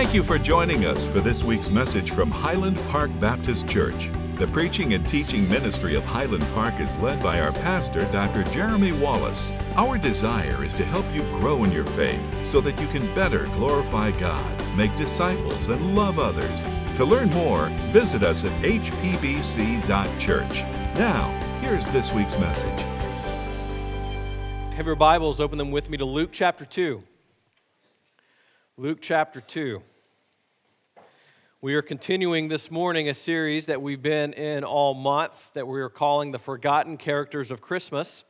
Thank you for joining us for this week's message from Highland Park Baptist Church. The preaching and teaching ministry of Highland Park is led by our pastor, Dr. Jeremy Wallace. Our desire is to help you grow in your faith so that you can better glorify God, make disciples, and love others. To learn more, visit us at hpbc.church. Now, here's this week's message. Have your Bibles, open them with me to Luke chapter 2. Luke chapter 2. We are continuing this morning a series that we've been in all month that we are calling the Forgotten Characters of Christmas.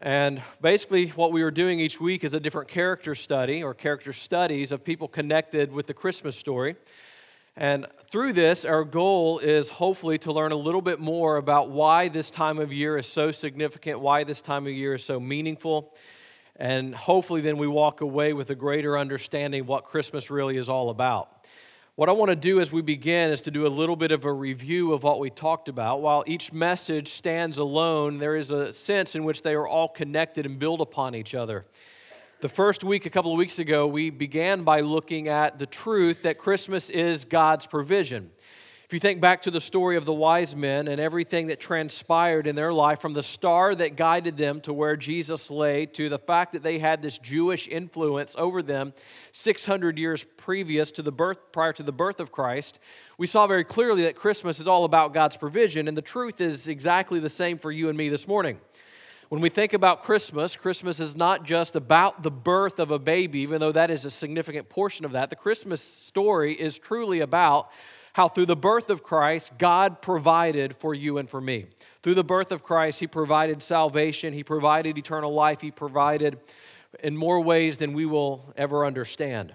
And basically, what we are doing each week is a different character study or character studies of people connected with the Christmas story. And through this, our goal is hopefully to learn a little bit more about why this time of year is so significant, why this time of year is so meaningful. And hopefully, then we walk away with a greater understanding what Christmas really is all about. What I want to do as we begin is to do a little bit of a review of what we talked about. While each message stands alone, there is a sense in which they are all connected and build upon each other. The first week, a couple of weeks ago, we began by looking at the truth that Christmas is God's provision. If you think back to the story of the wise men and everything that transpired in their life, from the star that guided them to where Jesus lay, to the fact that they had this Jewish influence over them 600 years previous to the birth, prior to the birth of Christ, we saw very clearly that Christmas is all about God's provision, and the truth is exactly the same for you and me this morning. When we think about Christmas, Christmas is not just about the birth of a baby, even though that is a significant portion of that. The Christmas story is truly about how through the birth of Christ, God provided for you and for me. Through the birth of Christ, He provided salvation, He provided eternal life, He provided in more ways than we will ever understand.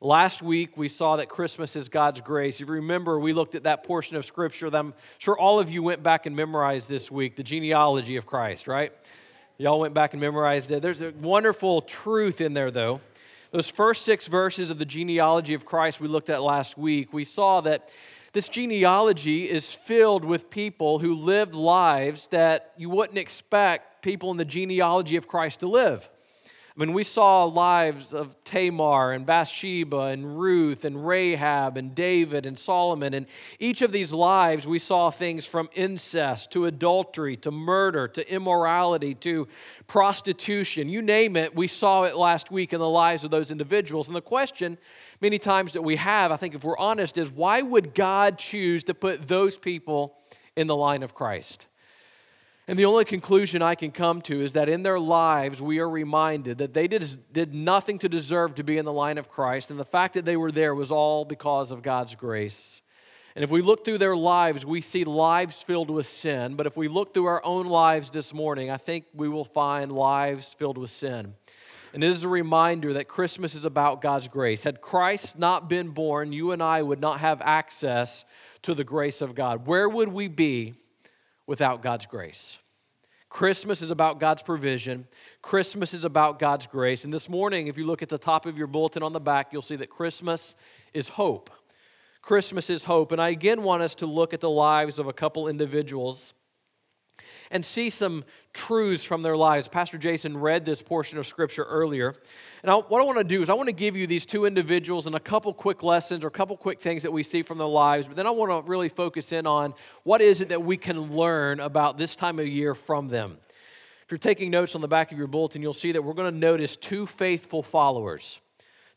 Last week, we saw that Christmas is God's grace. If you remember, we looked at that portion of Scripture that I'm sure all of you went back and memorized this week the genealogy of Christ, right? Y'all went back and memorized it. There's a wonderful truth in there, though. Those first six verses of the genealogy of Christ we looked at last week, we saw that this genealogy is filled with people who lived lives that you wouldn't expect people in the genealogy of Christ to live. Mean, we saw lives of Tamar and Bathsheba and Ruth and Rahab and David and Solomon. And each of these lives, we saw things from incest to adultery to murder to immorality to prostitution. You name it, we saw it last week in the lives of those individuals. And the question, many times that we have, I think if we're honest, is why would God choose to put those people in the line of Christ? And the only conclusion I can come to is that in their lives, we are reminded that they did, did nothing to deserve to be in the line of Christ, and the fact that they were there was all because of God's grace. And if we look through their lives, we see lives filled with sin. But if we look through our own lives this morning, I think we will find lives filled with sin. And it is a reminder that Christmas is about God's grace. Had Christ not been born, you and I would not have access to the grace of God. Where would we be without God's grace. Christmas is about God's provision. Christmas is about God's grace. And this morning, if you look at the top of your bulletin on the back, you'll see that Christmas is hope. Christmas is hope. And I again want us to look at the lives of a couple individuals and see some truths from their lives. Pastor Jason read this portion of scripture earlier. And I, what I want to do is I want to give you these two individuals and a couple quick lessons or a couple quick things that we see from their lives. But then I want to really focus in on what is it that we can learn about this time of year from them. If you're taking notes on the back of your bulletin, you'll see that we're going to notice two faithful followers.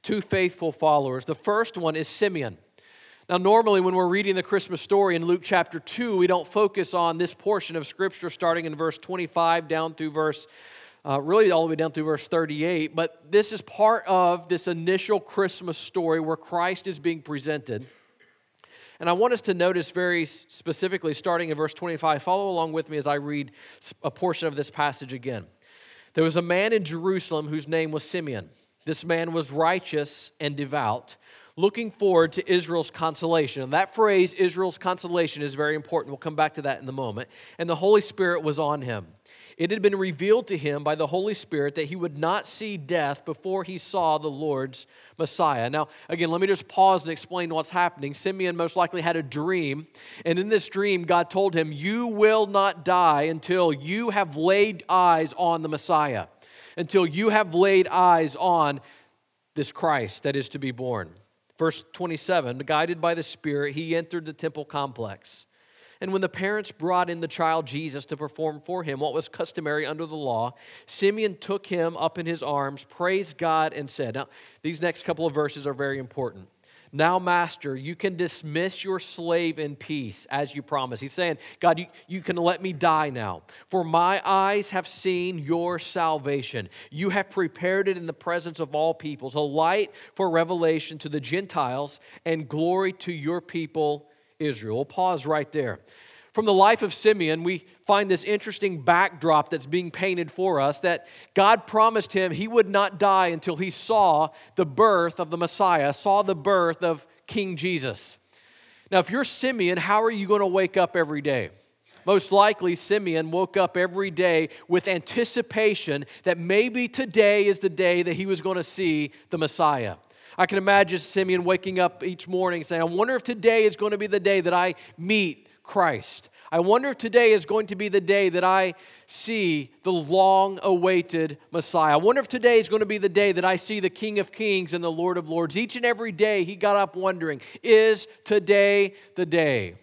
Two faithful followers. The first one is Simeon. Now, normally when we're reading the Christmas story in Luke chapter 2, we don't focus on this portion of Scripture starting in verse 25 down through verse, uh, really all the way down through verse 38. But this is part of this initial Christmas story where Christ is being presented. And I want us to notice very specifically, starting in verse 25, follow along with me as I read a portion of this passage again. There was a man in Jerusalem whose name was Simeon. This man was righteous and devout looking forward to Israel's consolation. And that phrase, Israel's consolation, is very important. We'll come back to that in a moment. And the Holy Spirit was on him. It had been revealed to him by the Holy Spirit that he would not see death before he saw the Lord's Messiah. Now, again, let me just pause and explain what's happening. Simeon most likely had a dream, and in this dream, God told him, You will not die until you have laid eyes on the Messiah, until you have laid eyes on this Christ that is to be born. Verse 27 Guided by the Spirit, he entered the temple complex. And when the parents brought in the child Jesus to perform for him what was customary under the law, Simeon took him up in his arms, praised God, and said, Now, these next couple of verses are very important. Now, Master, you can dismiss your slave in peace as you promised. He's saying, God, you, you can let me die now. For my eyes have seen your salvation. You have prepared it in the presence of all peoples, a light for revelation to the Gentiles and glory to your people, Israel. We'll pause right there. From the life of Simeon, we find this interesting backdrop that's being painted for us that God promised him he would not die until he saw the birth of the Messiah, saw the birth of King Jesus. Now, if you're Simeon, how are you going to wake up every day? Most likely, Simeon woke up every day with anticipation that maybe today is the day that he was going to see the Messiah. I can imagine Simeon waking up each morning saying, I wonder if today is going to be the day that I meet Christ. I wonder if today is going to be the day that I see the long awaited Messiah. I wonder if today is going to be the day that I see the King of Kings and the Lord of Lords. Each and every day he got up wondering, is today the day?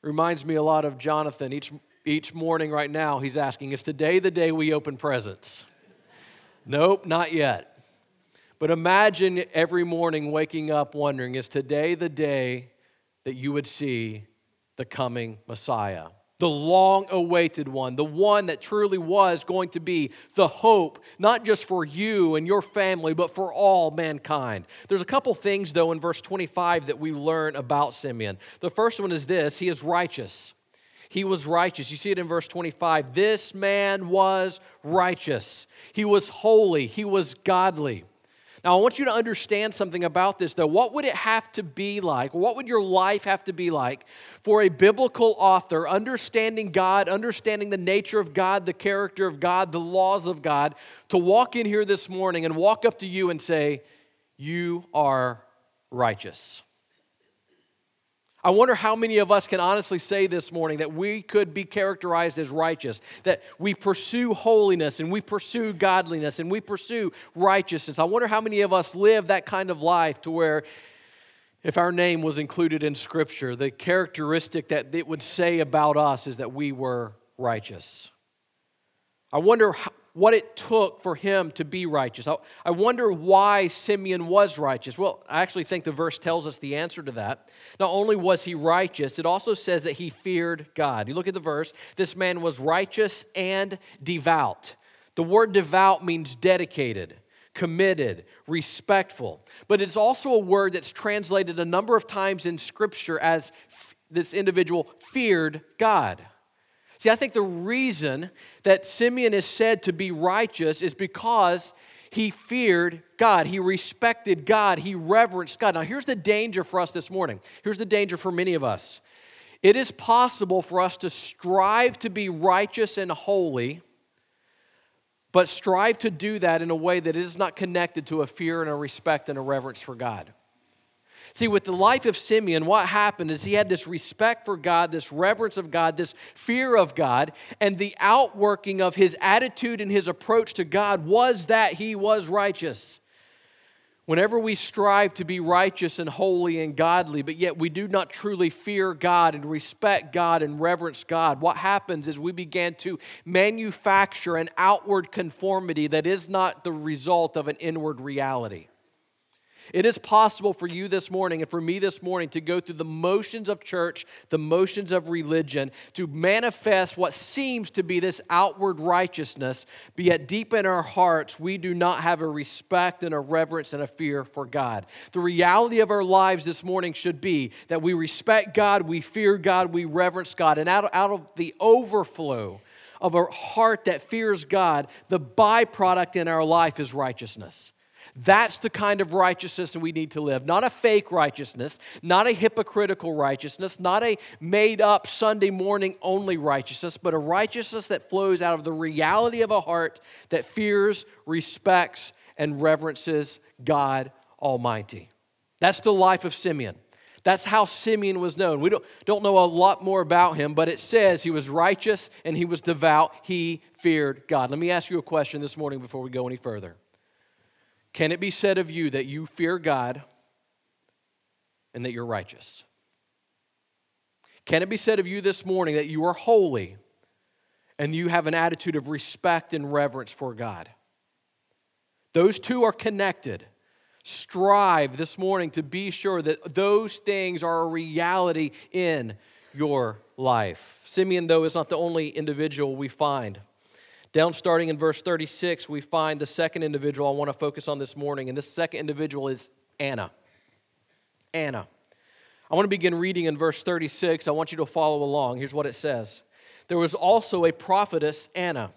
Reminds me a lot of Jonathan. Each, each morning right now he's asking, is today the day we open presents? nope, not yet. But imagine every morning waking up wondering, is today the day that you would see the coming Messiah, the long awaited one, the one that truly was going to be the hope, not just for you and your family, but for all mankind. There's a couple things, though, in verse 25 that we learn about Simeon. The first one is this he is righteous. He was righteous. You see it in verse 25. This man was righteous. He was holy. He was godly. Now, I want you to understand something about this, though. What would it have to be like? What would your life have to be like for a biblical author, understanding God, understanding the nature of God, the character of God, the laws of God, to walk in here this morning and walk up to you and say, You are righteous? I wonder how many of us can honestly say this morning that we could be characterized as righteous, that we pursue holiness and we pursue godliness and we pursue righteousness. I wonder how many of us live that kind of life to where if our name was included in Scripture, the characteristic that it would say about us is that we were righteous. I wonder what it took for him to be righteous. I, I wonder why Simeon was righteous. Well, I actually think the verse tells us the answer to that. Not only was he righteous, it also says that he feared God. You look at the verse, this man was righteous and devout. The word devout means dedicated committed, respectful. But it's also a word that's translated a number of times in Scripture as f- this individual feared God. See, I think the reason that Simeon is said to be righteous is because he feared God. He respected God. He reverenced God. Now, here's the danger for us this morning. Here's the danger for many of us. It is possible for us to strive to be righteous and holy, but strive to do that in a way that is not connected to a fear and a respect and a reverence for God. See, with the life of Simeon, what happened is he had this respect for God, this reverence of God, this fear of God, and the outworking of his attitude and his approach to God was that he was righteous. Whenever we strive to be righteous and holy and godly, but yet we do not truly fear God and respect God and reverence God, what happens is we begin to manufacture an outward conformity that is not the result of an inward reality. It is possible for you this morning and for me this morning to go through the motions of church, the motions of religion, to manifest what seems to be this outward righteousness, but yet deep in our hearts, we do not have a respect and a reverence and a fear for God. The reality of our lives this morning should be that we respect God, we fear God, we reverence God, and out of, out of the overflow of a heart that fears God, the byproduct in our life is righteousness. That's the kind of righteousness that we need to live. Not a fake righteousness, not a hypocritical righteousness, not a made up Sunday morning only righteousness, but a righteousness that flows out of the reality of a heart that fears, respects, and reverences God Almighty. That's the life of Simeon. That's how Simeon was known. We don't, don't know a lot more about him, but it says he was righteous and he was devout. He feared God. Let me ask you a question this morning before we go any further. Can it be said of you that you fear God, and that you're righteous? Can it be said of you this morning that you are holy and you have an attitude of respect and reverence for God? Those two are connected. Strive this morning to be sure that those things are a reality in your life. Simeon, though, is not the only individual we find. Down starting in verse 36, we find the second individual I want to focus on this morning, and this second individual is Anna. Anna. I want to begin reading in verse 36. I want you to follow along. Here's what it says There was also a prophetess, Anna,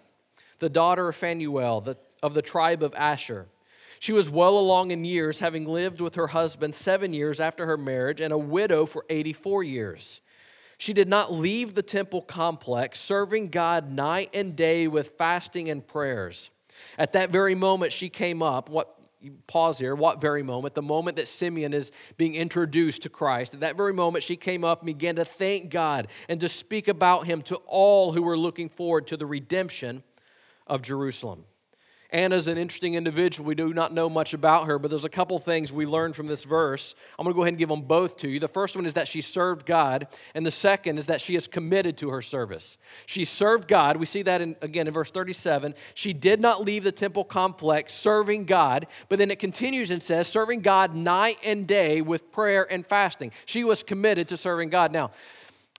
the daughter of Phanuel of the tribe of Asher. She was well along in years, having lived with her husband seven years after her marriage, and a widow for 84 years. She did not leave the temple complex, serving God night and day with fasting and prayers. At that very moment, she came up. What pause here. What very moment? The moment that Simeon is being introduced to Christ. At that very moment, she came up and began to thank God and to speak about him to all who were looking forward to the redemption of Jerusalem. Anna's an interesting individual. We do not know much about her, but there's a couple things we learned from this verse. I'm going to go ahead and give them both to you. The first one is that she served God, and the second is that she is committed to her service. She served God. We see that in, again in verse 37. She did not leave the temple complex serving God, but then it continues and says, serving God night and day with prayer and fasting. She was committed to serving God. Now,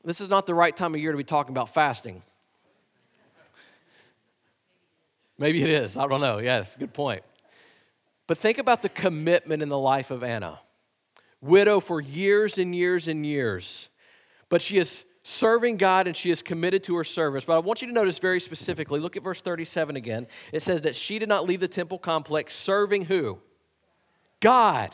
this is not the right time of year to be talking about fasting. Maybe it is. I don't know. Yes, good point. But think about the commitment in the life of Anna. Widow for years and years and years. But she is serving God and she is committed to her service. But I want you to notice very specifically look at verse 37 again. It says that she did not leave the temple complex serving who? God.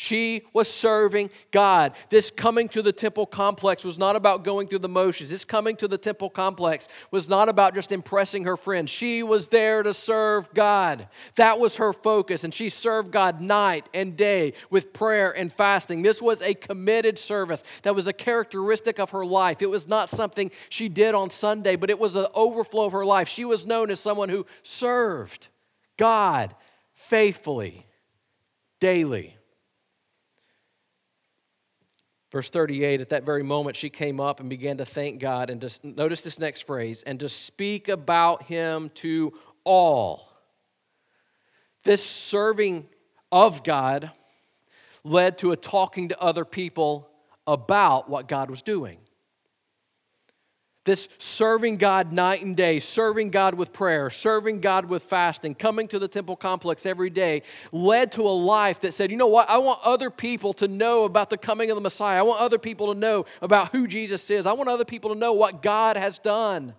She was serving God. This coming to the temple complex was not about going through the motions. This coming to the temple complex was not about just impressing her friends. She was there to serve God. That was her focus, and she served God night and day with prayer and fasting. This was a committed service that was a characteristic of her life. It was not something she did on Sunday, but it was an overflow of her life. She was known as someone who served God faithfully, daily. Verse 38, at that very moment, she came up and began to thank God. And just notice this next phrase and to speak about him to all. This serving of God led to a talking to other people about what God was doing. This serving God night and day, serving God with prayer, serving God with fasting, coming to the temple complex every day led to a life that said, you know what? I want other people to know about the coming of the Messiah. I want other people to know about who Jesus is. I want other people to know what God has done.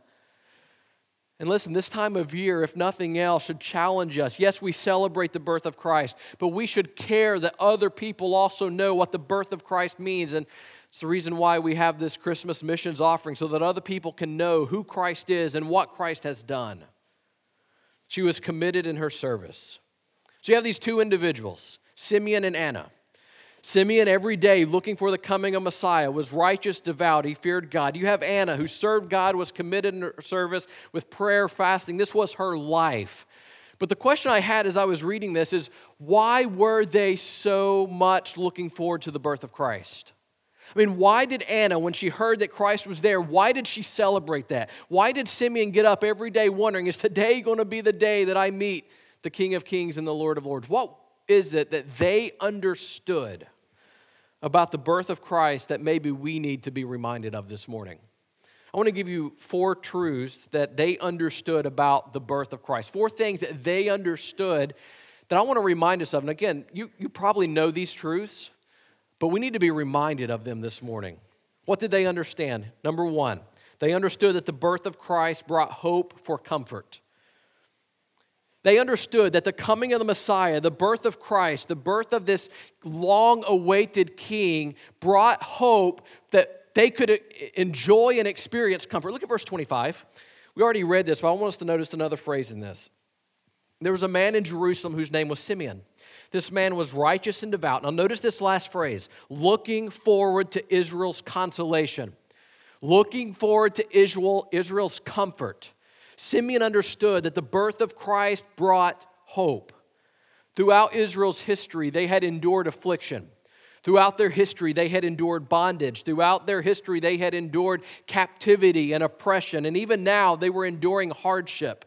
And listen, this time of year, if nothing else, should challenge us. Yes, we celebrate the birth of Christ, but we should care that other people also know what the birth of Christ means. And it's the reason why we have this Christmas missions offering so that other people can know who Christ is and what Christ has done. She was committed in her service. So you have these two individuals, Simeon and Anna. Simeon, every day looking for the coming of Messiah, was righteous, devout. He feared God. You have Anna, who served God, was committed in her service with prayer, fasting. This was her life. But the question I had as I was reading this is why were they so much looking forward to the birth of Christ? I mean, why did Anna, when she heard that Christ was there, why did she celebrate that? Why did Simeon get up every day wondering, is today going to be the day that I meet the King of Kings and the Lord of Lords? What is it that they understood about the birth of Christ that maybe we need to be reminded of this morning? I want to give you four truths that they understood about the birth of Christ. Four things that they understood that I want to remind us of. And again, you, you probably know these truths, but we need to be reminded of them this morning. What did they understand? Number one, they understood that the birth of Christ brought hope for comfort. They understood that the coming of the Messiah, the birth of Christ, the birth of this long awaited king brought hope that they could enjoy and experience comfort. Look at verse 25. We already read this, but I want us to notice another phrase in this. There was a man in Jerusalem whose name was Simeon. This man was righteous and devout. Now, notice this last phrase looking forward to Israel's consolation, looking forward to Israel, Israel's comfort. Simeon understood that the birth of Christ brought hope. Throughout Israel's history, they had endured affliction. Throughout their history, they had endured bondage. Throughout their history, they had endured captivity and oppression. And even now, they were enduring hardship.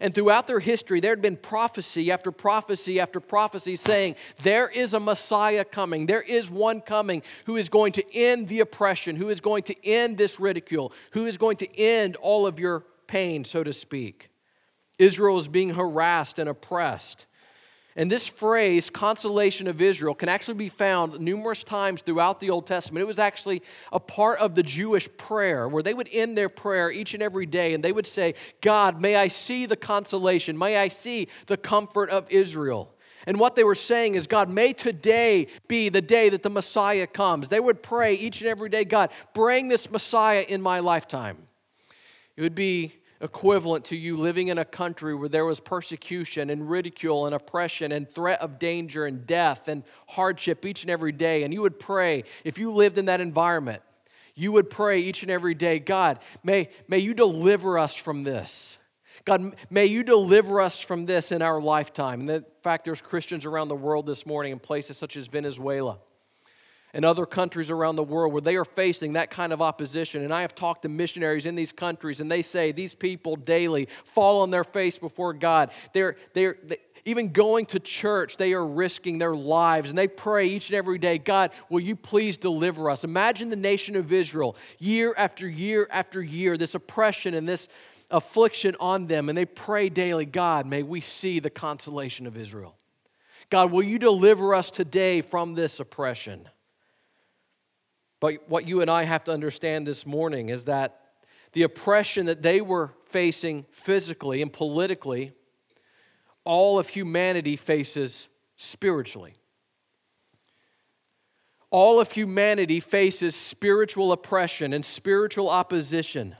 And throughout their history, there had been prophecy after prophecy after prophecy saying, There is a Messiah coming. There is one coming who is going to end the oppression, who is going to end this ridicule, who is going to end all of your pain, so to speak. Israel is being harassed and oppressed. And this phrase, consolation of Israel, can actually be found numerous times throughout the Old Testament. It was actually a part of the Jewish prayer where they would end their prayer each and every day and they would say, God, may I see the consolation, may I see the comfort of Israel. And what they were saying is, God, may today be the day that the Messiah comes. They would pray each and every day, God, bring this Messiah in my lifetime. It would be equivalent to you living in a country where there was persecution and ridicule and oppression and threat of danger and death and hardship each and every day. And you would pray, if you lived in that environment, you would pray each and every day, God, may, may you deliver us from this. God, may you deliver us from this in our lifetime. And in fact, there's Christians around the world this morning in places such as Venezuela and other countries around the world where they are facing that kind of opposition. And I have talked to missionaries in these countries, and they say these people daily fall on their face before God. They're, they're, they, even going to church, they are risking their lives, and they pray each and every day, God, will you please deliver us? Imagine the nation of Israel, year after year after year, this oppression and this affliction on them, and they pray daily, God, may we see the consolation of Israel. God, will you deliver us today from this oppression? But what you and I have to understand this morning is that the oppression that they were facing physically and politically, all of humanity faces spiritually. All of humanity faces spiritual oppression and spiritual opposition.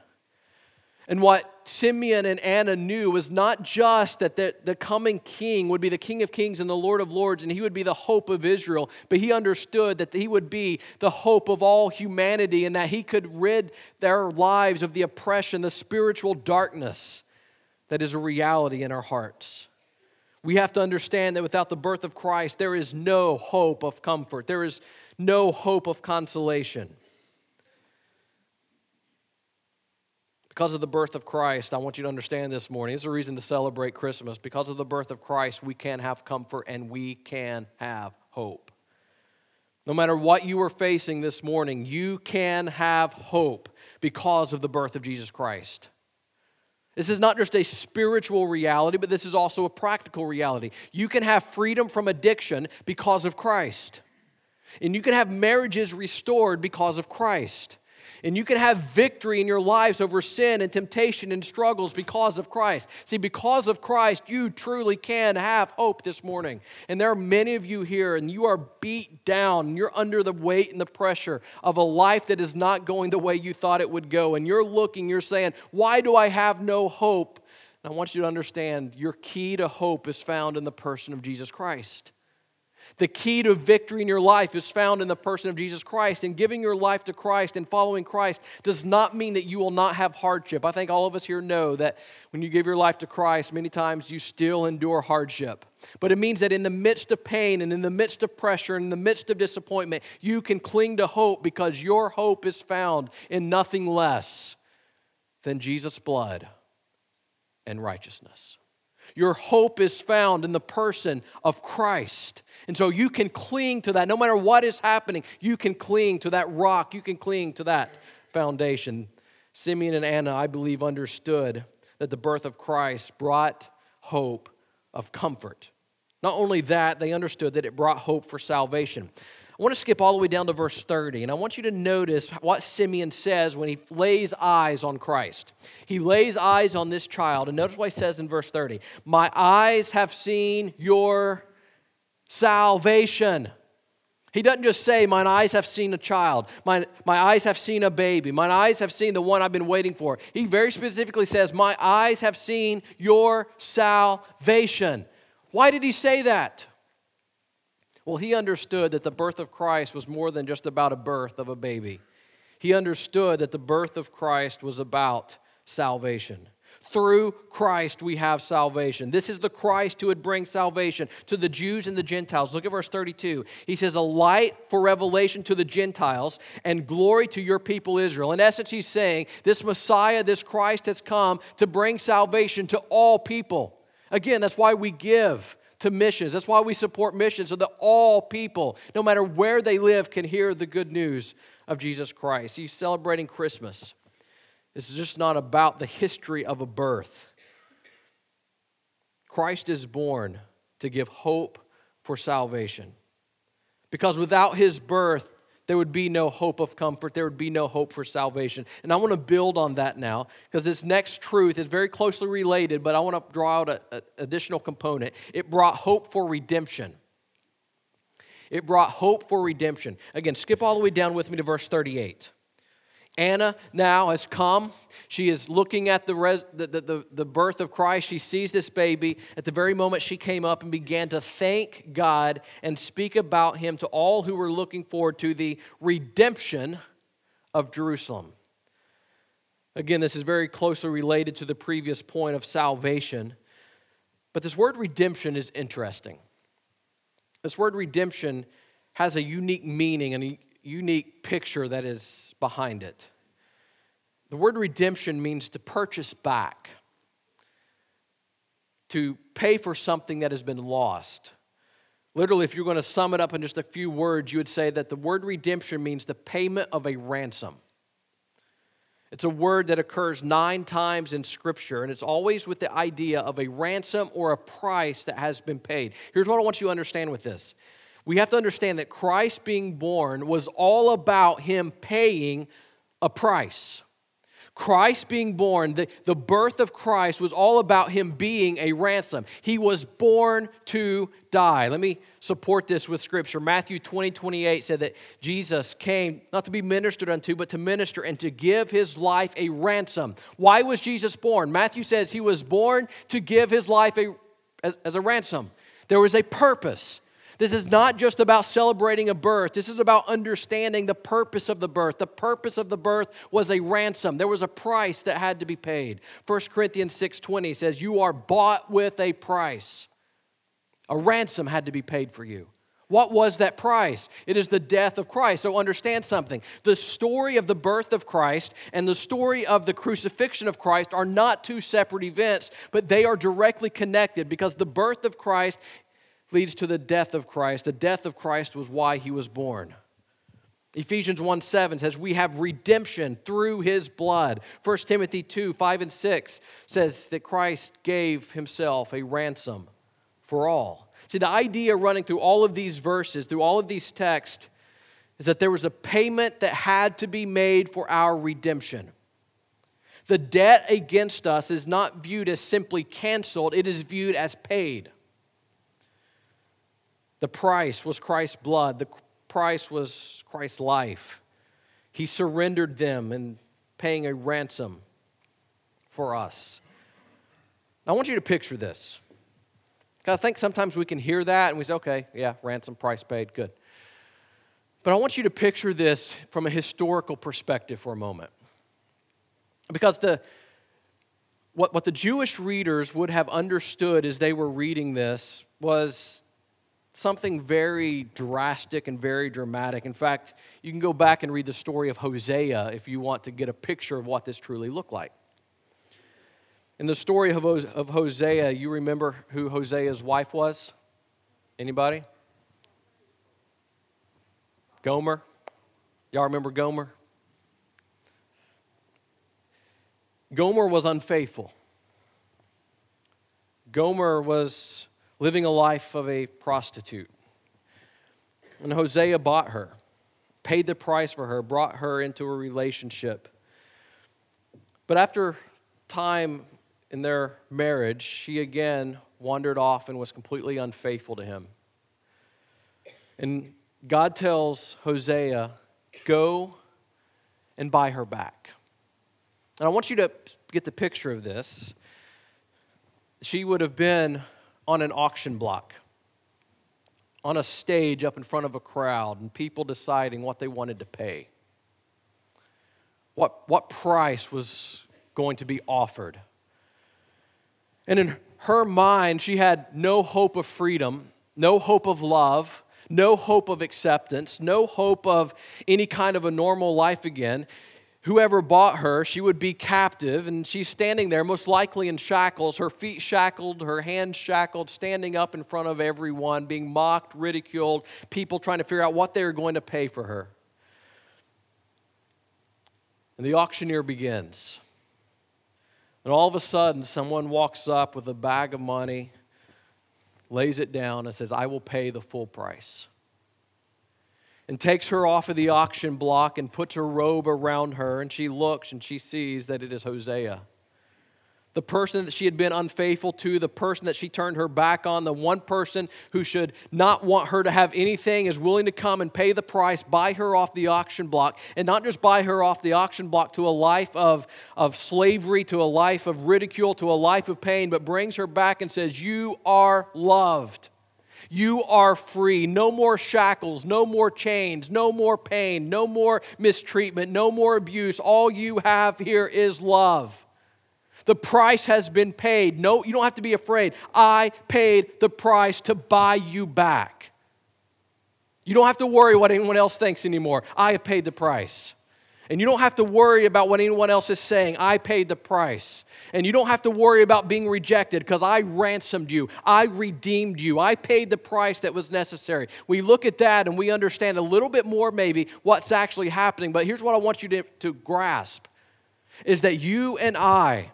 And what Simeon and Anna knew was not just that the, the coming king would be the King of Kings and the Lord of Lords, and he would be the hope of Israel, but he understood that he would be the hope of all humanity and that he could rid their lives of the oppression, the spiritual darkness that is a reality in our hearts. We have to understand that without the birth of Christ, there is no hope of comfort, there is no hope of consolation. Because of the birth of Christ, I want you to understand this morning. It's a reason to celebrate Christmas. Because of the birth of Christ, we can have comfort and we can have hope. No matter what you are facing this morning, you can have hope because of the birth of Jesus Christ. This is not just a spiritual reality, but this is also a practical reality. You can have freedom from addiction because of Christ. And you can have marriages restored because of Christ. And you can have victory in your lives over sin and temptation and struggles because of Christ. See, because of Christ, you truly can have hope this morning. And there are many of you here, and you are beat down, and you're under the weight and the pressure of a life that is not going the way you thought it would go. And you're looking, you're saying, Why do I have no hope? And I want you to understand your key to hope is found in the person of Jesus Christ. The key to victory in your life is found in the person of Jesus Christ. And giving your life to Christ and following Christ does not mean that you will not have hardship. I think all of us here know that when you give your life to Christ, many times you still endure hardship. But it means that in the midst of pain and in the midst of pressure and in the midst of disappointment, you can cling to hope because your hope is found in nothing less than Jesus' blood and righteousness. Your hope is found in the person of Christ. And so you can cling to that. No matter what is happening, you can cling to that rock. You can cling to that foundation. Simeon and Anna, I believe, understood that the birth of Christ brought hope of comfort. Not only that, they understood that it brought hope for salvation. I want to skip all the way down to verse 30, and I want you to notice what Simeon says when he lays eyes on Christ. He lays eyes on this child, and notice what he says in verse 30 My eyes have seen your salvation. He doesn't just say, Mine eyes have seen a child, my, my eyes have seen a baby, mine eyes have seen the one I've been waiting for. He very specifically says, My eyes have seen your salvation. Why did he say that? Well, he understood that the birth of Christ was more than just about a birth of a baby. He understood that the birth of Christ was about salvation. through Christ we have salvation. This is the Christ who would bring salvation to the Jews and the Gentiles. Look at verse 32. He says, A light for revelation to the Gentiles and glory to your people Israel. In essence, he's saying, This Messiah, this Christ has come to bring salvation to all people. Again, that's why we give to missions. That's why we support missions so that all people, no matter where they live, can hear the good news of Jesus Christ. He's celebrating Christmas. This is just not about the history of a birth. Christ is born to give hope for salvation. Because without his birth, there would be no hope of comfort. There would be no hope for salvation. And I want to build on that now because this next truth is very closely related, but I want to draw out an additional component. It brought hope for redemption. It brought hope for redemption. Again, skip all the way down with me to verse 38. Anna now has come. She is looking at the, res, the, the, the, birth of Christ. She sees this baby. At the very moment she came up and began to thank God and speak about him to all who were looking forward to the redemption of Jerusalem. Again, this is very closely related to the previous point of salvation. But this word redemption is interesting. This word redemption has a unique meaning and unique picture that is behind it. The word redemption means to purchase back, to pay for something that has been lost. Literally, if you're going to sum it up in just a few words, you would say that the word redemption means the payment of a ransom. It's a word that occurs nine times in Scripture, and it's always with the idea of a ransom or a price that has been paid. Here's what I want you to understand with this we have to understand that Christ being born was all about him paying a price. Christ being born, the, the birth of Christ was all about him being a ransom. He was born to die. Let me support this with scripture. Matthew 20, 28 said that Jesus came not to be ministered unto, but to minister and to give his life a ransom. Why was Jesus born? Matthew says he was born to give his life a, as, as a ransom. There was a purpose. This is not just about celebrating a birth. This is about understanding the purpose of the birth. The purpose of the birth was a ransom. There was a price that had to be paid. 1 Corinthians 6:20 says, "You are bought with a price." A ransom had to be paid for you. What was that price? It is the death of Christ. So understand something. The story of the birth of Christ and the story of the crucifixion of Christ are not two separate events, but they are directly connected because the birth of Christ leads to the death of Christ. The death of Christ was why he was born. Ephesians 1 7 says, We have redemption through his blood. 1 Timothy 2 5 and 6 says that Christ gave himself a ransom for all. See, the idea running through all of these verses, through all of these texts, is that there was a payment that had to be made for our redemption. The debt against us is not viewed as simply canceled, it is viewed as paid. The price was Christ's blood, the price was Christ's life. He surrendered them in paying a ransom for us. I want you to picture this. I think sometimes we can hear that and we say, okay, yeah, ransom, price paid, good. But I want you to picture this from a historical perspective for a moment. Because the, what, what the Jewish readers would have understood as they were reading this was something very drastic and very dramatic. In fact, you can go back and read the story of Hosea if you want to get a picture of what this truly looked like. In the story of Hosea, you remember who Hosea's wife was? Anybody? Gomer? Y'all remember Gomer? Gomer was unfaithful. Gomer was living a life of a prostitute. And Hosea bought her, paid the price for her, brought her into a relationship. But after time in their marriage, she again wandered off and was completely unfaithful to him. And God tells Hosea, Go and buy her back. And I want you to get the picture of this. She would have been on an auction block, on a stage up in front of a crowd, and people deciding what they wanted to pay. What, what price was going to be offered And in her mind, she had no hope of freedom, no hope of love, no hope of acceptance, no hope of any kind of a normal life again. Whoever bought her, she would be captive, and she's standing there, most likely in shackles, her feet shackled, her hands shackled, standing up in front of everyone, being mocked, ridiculed, people trying to figure out what they were going to pay for her. And the auctioneer begins. And all of a sudden, someone walks up with a bag of money, lays it down, and says, I will pay the full price. And takes her off of the auction block and puts her robe around her, and she looks and she sees that it is Hosea the person that she had been unfaithful to, the person that she turned her back on, the one person who should not want her to have anything is willing to come and pay the price, buy her off the auction block, and not just buy her off the auction block to a life of, of slavery, to a life of ridicule, to a life of pain, but brings her back and says, You are loved. You are free. No more shackles, no more chains, no more pain, no more mistreatment, no more abuse. All you have here is love. The price has been paid. No, you don't have to be afraid. I paid the price to buy you back. You don't have to worry what anyone else thinks anymore. I have paid the price. And you don't have to worry about what anyone else is saying. I paid the price. And you don't have to worry about being rejected because I ransomed you. I redeemed you. I paid the price that was necessary. We look at that and we understand a little bit more, maybe, what's actually happening. But here's what I want you to, to grasp is that you and I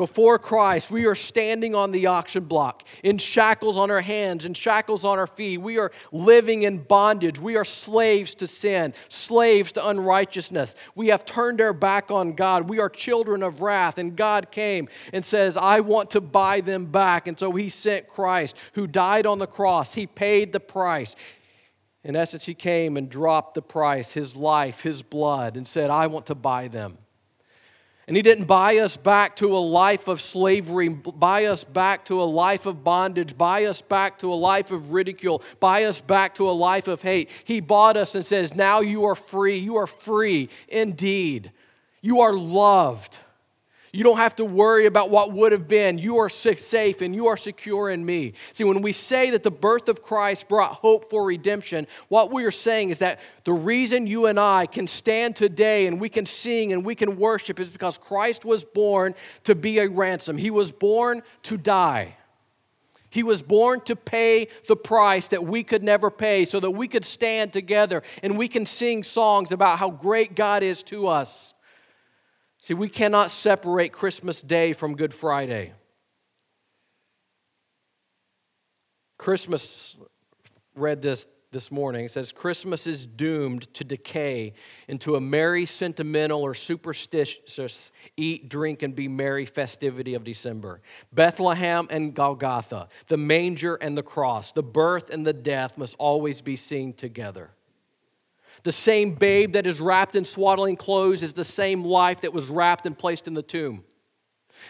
before Christ, we are standing on the auction block in shackles on our hands and shackles on our feet. We are living in bondage. We are slaves to sin, slaves to unrighteousness. We have turned our back on God. We are children of wrath. And God came and says, I want to buy them back. And so He sent Christ who died on the cross. He paid the price. In essence, He came and dropped the price, His life, His blood, and said, I want to buy them. And He didn't buy us back to a life of slavery, buy us back to a life of bondage, buy us back to a life of ridicule, buy us back to a life of hate. He bought us and says, Now you are free. You are free indeed. You are loved. You don't have to worry about what would have been. You are safe and you are secure in me. See, when we say that the birth of Christ brought hope for redemption, what we are saying is that the reason you and I can stand today and we can sing and we can worship is because Christ was born to be a ransom. He was born to die. He was born to pay the price that we could never pay so that we could stand together and we can sing songs about how great God is to us. See, we cannot separate Christmas Day from Good Friday. Christmas, read this this morning. It says, Christmas is doomed to decay into a merry, sentimental, or superstitious eat, drink, and be merry festivity of December. Bethlehem and Golgotha, the manger and the cross, the birth and the death must always be seen together. The same babe that is wrapped in swaddling clothes is the same life that was wrapped and placed in the tomb.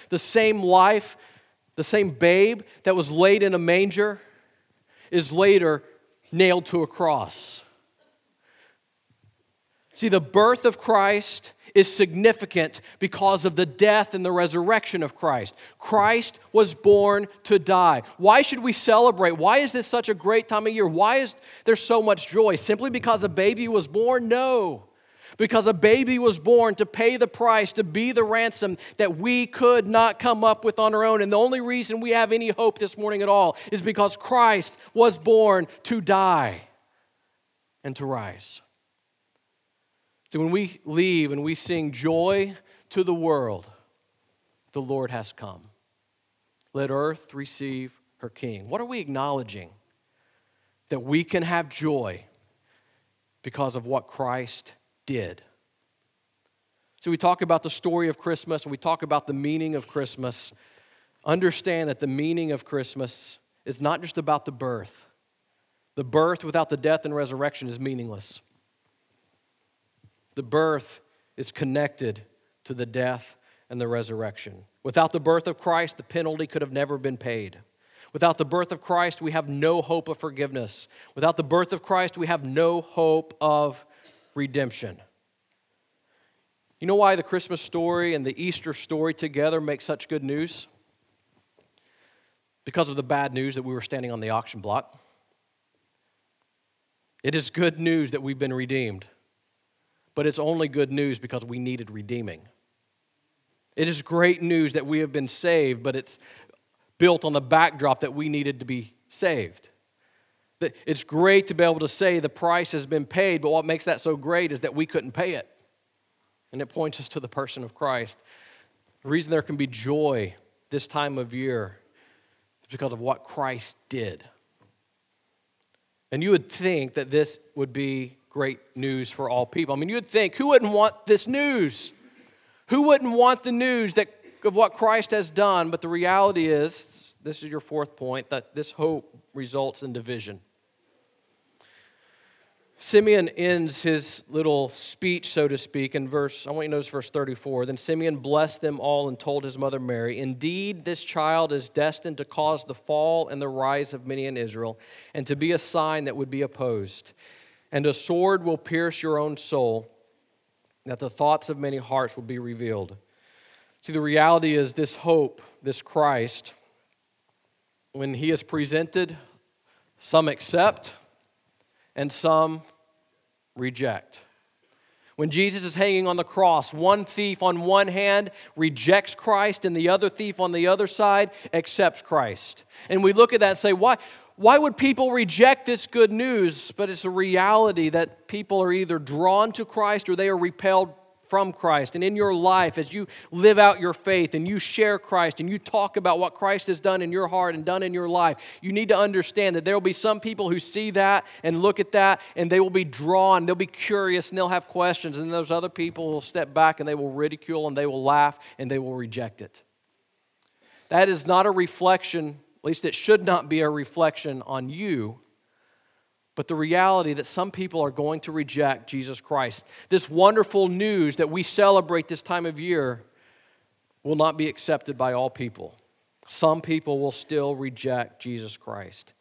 The same life, the same babe that was laid in a manger is later nailed to a cross. See, the birth of Christ is significant because of the death and the resurrection of Christ. Christ was born to die. Why should we celebrate? Why is this such a great time of year? Why is there so much joy? Simply because a baby was born? No. Because a baby was born to pay the price, to be the ransom that we could not come up with on our own. And the only reason we have any hope this morning at all is because Christ was born to die and to rise. So when we leave and we sing joy to the world, the Lord has come. Let earth receive her king. What are we acknowledging? That we can have joy because of what Christ did. So we talk about the story of Christmas and we talk about the meaning of Christmas. Understand that the meaning of Christmas is not just about the birth. The birth without the death and resurrection is meaningless. The birth is connected to the death and the resurrection. Without the birth of Christ, the penalty could have never been paid. Without the birth of Christ, we have no hope of forgiveness. Without the birth of Christ, we have no hope of redemption. You know why the Christmas story and the Easter story together make such good news? because of the bad news that we were standing on the auction block. It is good news that we've been redeemed, but it's only good news because we needed redeeming. It is great news that we have been saved, but it's built on the backdrop that we needed to be saved. It's great to be able to say the price has been paid, but what makes that so great is that we couldn't pay it. And it points us to the person of Christ. The reason there can be joy this time of year is because of what Christ did. And you would think that this would be great news for all people. I mean, you would think, who wouldn't want this news? Who wouldn't want the news that, of what Christ has done? But the reality is, this is your fourth point, that this hope results in division. Simeon ends his little speech, so to speak, in verse, I want you to notice verse 34. Then Simeon blessed them all and told his mother Mary, Indeed, this child is destined to cause the fall and the rise of many in Israel, and to be a sign that would be opposed. And a sword will pierce your own soul, that the thoughts of many hearts will be revealed. See, the reality is this hope, this Christ, when he is presented, some accept and some reject. When Jesus is hanging on the cross, one thief on one hand rejects Christ, and the other thief on the other side accepts Christ. And we look at that and say, why, why would people reject this good news? But it's a reality that people are either drawn to Christ or they are repelled from Christ. And in your life, as you live out your faith and you share Christ and you talk about what Christ has done in your heart and done in your life, you need to understand that there will be some people who see that and look at that and they will be drawn, they'll be curious and they'll have questions. And those other people will step back and they will ridicule and they will laugh and they will reject it. That is not a reflection, at least it should not be a reflection on you but the reality that some people are going to reject Jesus Christ. This wonderful news that we celebrate this time of year will not be accepted by all people. Some people will still reject Jesus Christ.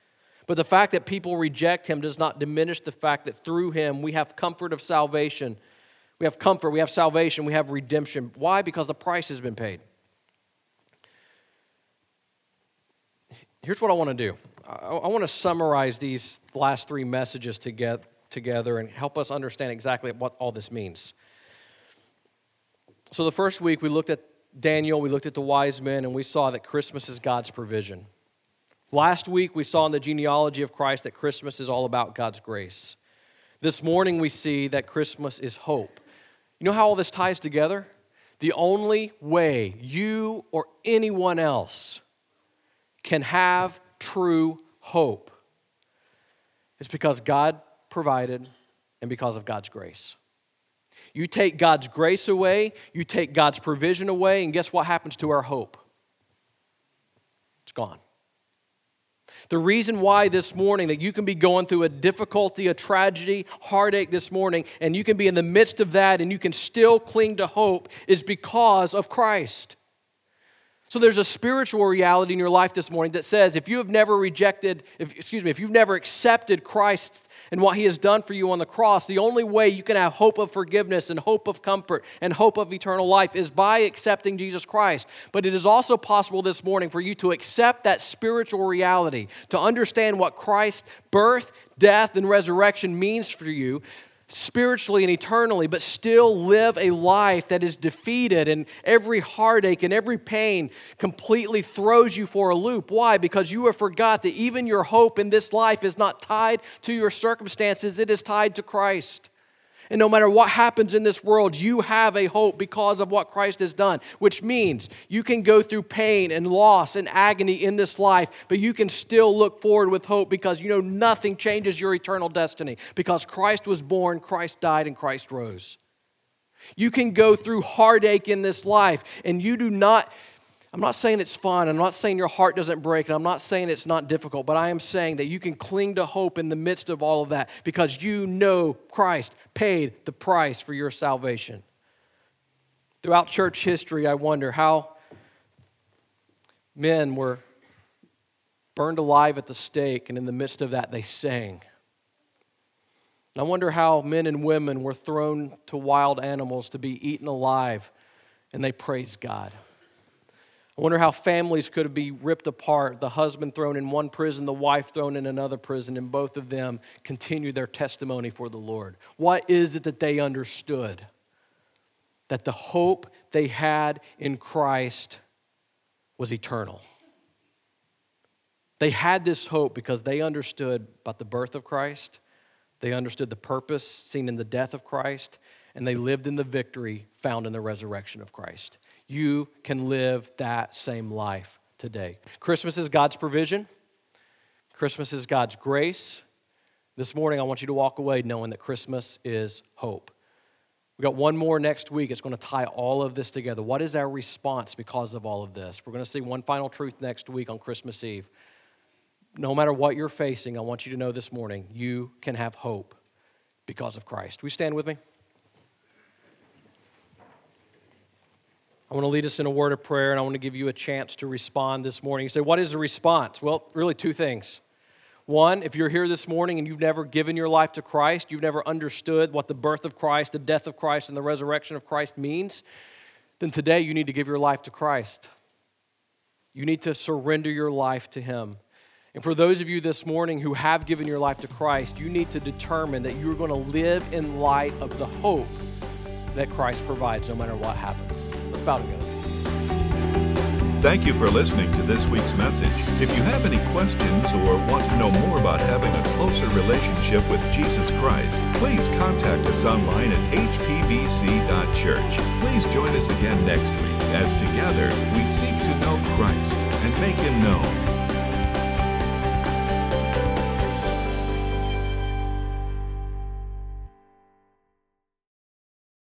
But the fact that people reject him does not diminish the fact that through him we have comfort of salvation. We have comfort, we have salvation, we have redemption. Why? Because the price has been paid. Here's what I want to do I, I want to summarize these last three messages together, together and help us understand exactly what all this means. So, the first week we looked at Daniel, we looked at the wise men, and we saw that Christmas is God's provision. Last week we saw in the genealogy of Christ that Christmas is all about God's grace. This morning we see that Christmas is hope. You know how all this ties together? The only way you or anyone else can have true hope is because God provided and because of God's grace. You take God's grace away, you take God's provision away, and guess what happens to our hope? It's gone. The reason why this morning that you can be going through a difficulty, a tragedy, heartache this morning, and you can be in the midst of that and you can still cling to hope is because of Christ. So there's a spiritual reality in your life this morning that says if you have never rejected, if, excuse me, if you've never accepted Christ and what he has done for you on the cross, the only way you can have hope of forgiveness and hope of comfort and hope of eternal life is by accepting Jesus Christ. But it is also possible this morning for you to accept that spiritual reality, to understand what Christ's birth, death, and resurrection means for you, spiritually and eternally, but still live a life that is defeated and every heartache and every pain completely throws you for a loop. Why? Because you have forgot that even your hope in this life is not tied to your circumstances, it is tied to Christ. And no matter what happens in this world, you have a hope because of what Christ has done, which means you can go through pain and loss and agony in this life, but you can still look forward with hope because you know nothing changes your eternal destiny. Because Christ was born, Christ died, and Christ rose. You can go through heartache in this life, and you do not I'm not saying it's fun. I'm not saying your heart doesn't break. And I'm not saying it's not difficult. But I am saying that you can cling to hope in the midst of all of that because you know Christ paid the price for your salvation. Throughout church history, I wonder how men were burned alive at the stake, and in the midst of that, they sang. And I wonder how men and women were thrown to wild animals to be eaten alive, and they praised God. I wonder how families could be ripped apart, the husband thrown in one prison, the wife thrown in another prison, and both of them continue their testimony for the Lord. What is it that they understood? That the hope they had in Christ was eternal. They had this hope because they understood about the birth of Christ, they understood the purpose seen in the death of Christ, and they lived in the victory found in the resurrection of Christ you can live that same life today. Christmas is God's provision, Christmas is God's grace. This morning, I want you to walk away knowing that Christmas is hope. We got one more next week. It's going to tie all of this together. What is our response because of all of this? We're going to see one final truth next week on Christmas Eve. No matter what you're facing, I want you to know this morning you can have hope because of Christ. We stand with me? I want to lead us in a word of prayer and I want to give you a chance to respond this morning. You say, What is the response? Well, really, two things. One, if you're here this morning and you've never given your life to Christ, you've never understood what the birth of Christ, the death of Christ, and the resurrection of Christ means, then today you need to give your life to Christ. You need to surrender your life to Him. And for those of you this morning who have given your life to Christ, you need to determine that you're going to live in light of the hope that Christ provides no matter what happens. Together. Thank you for listening to this week's message. If you have any questions or want to know more about having a closer relationship with Jesus Christ, please contact us online at hpbc.church. Please join us again next week as together we seek to know Christ and make him known.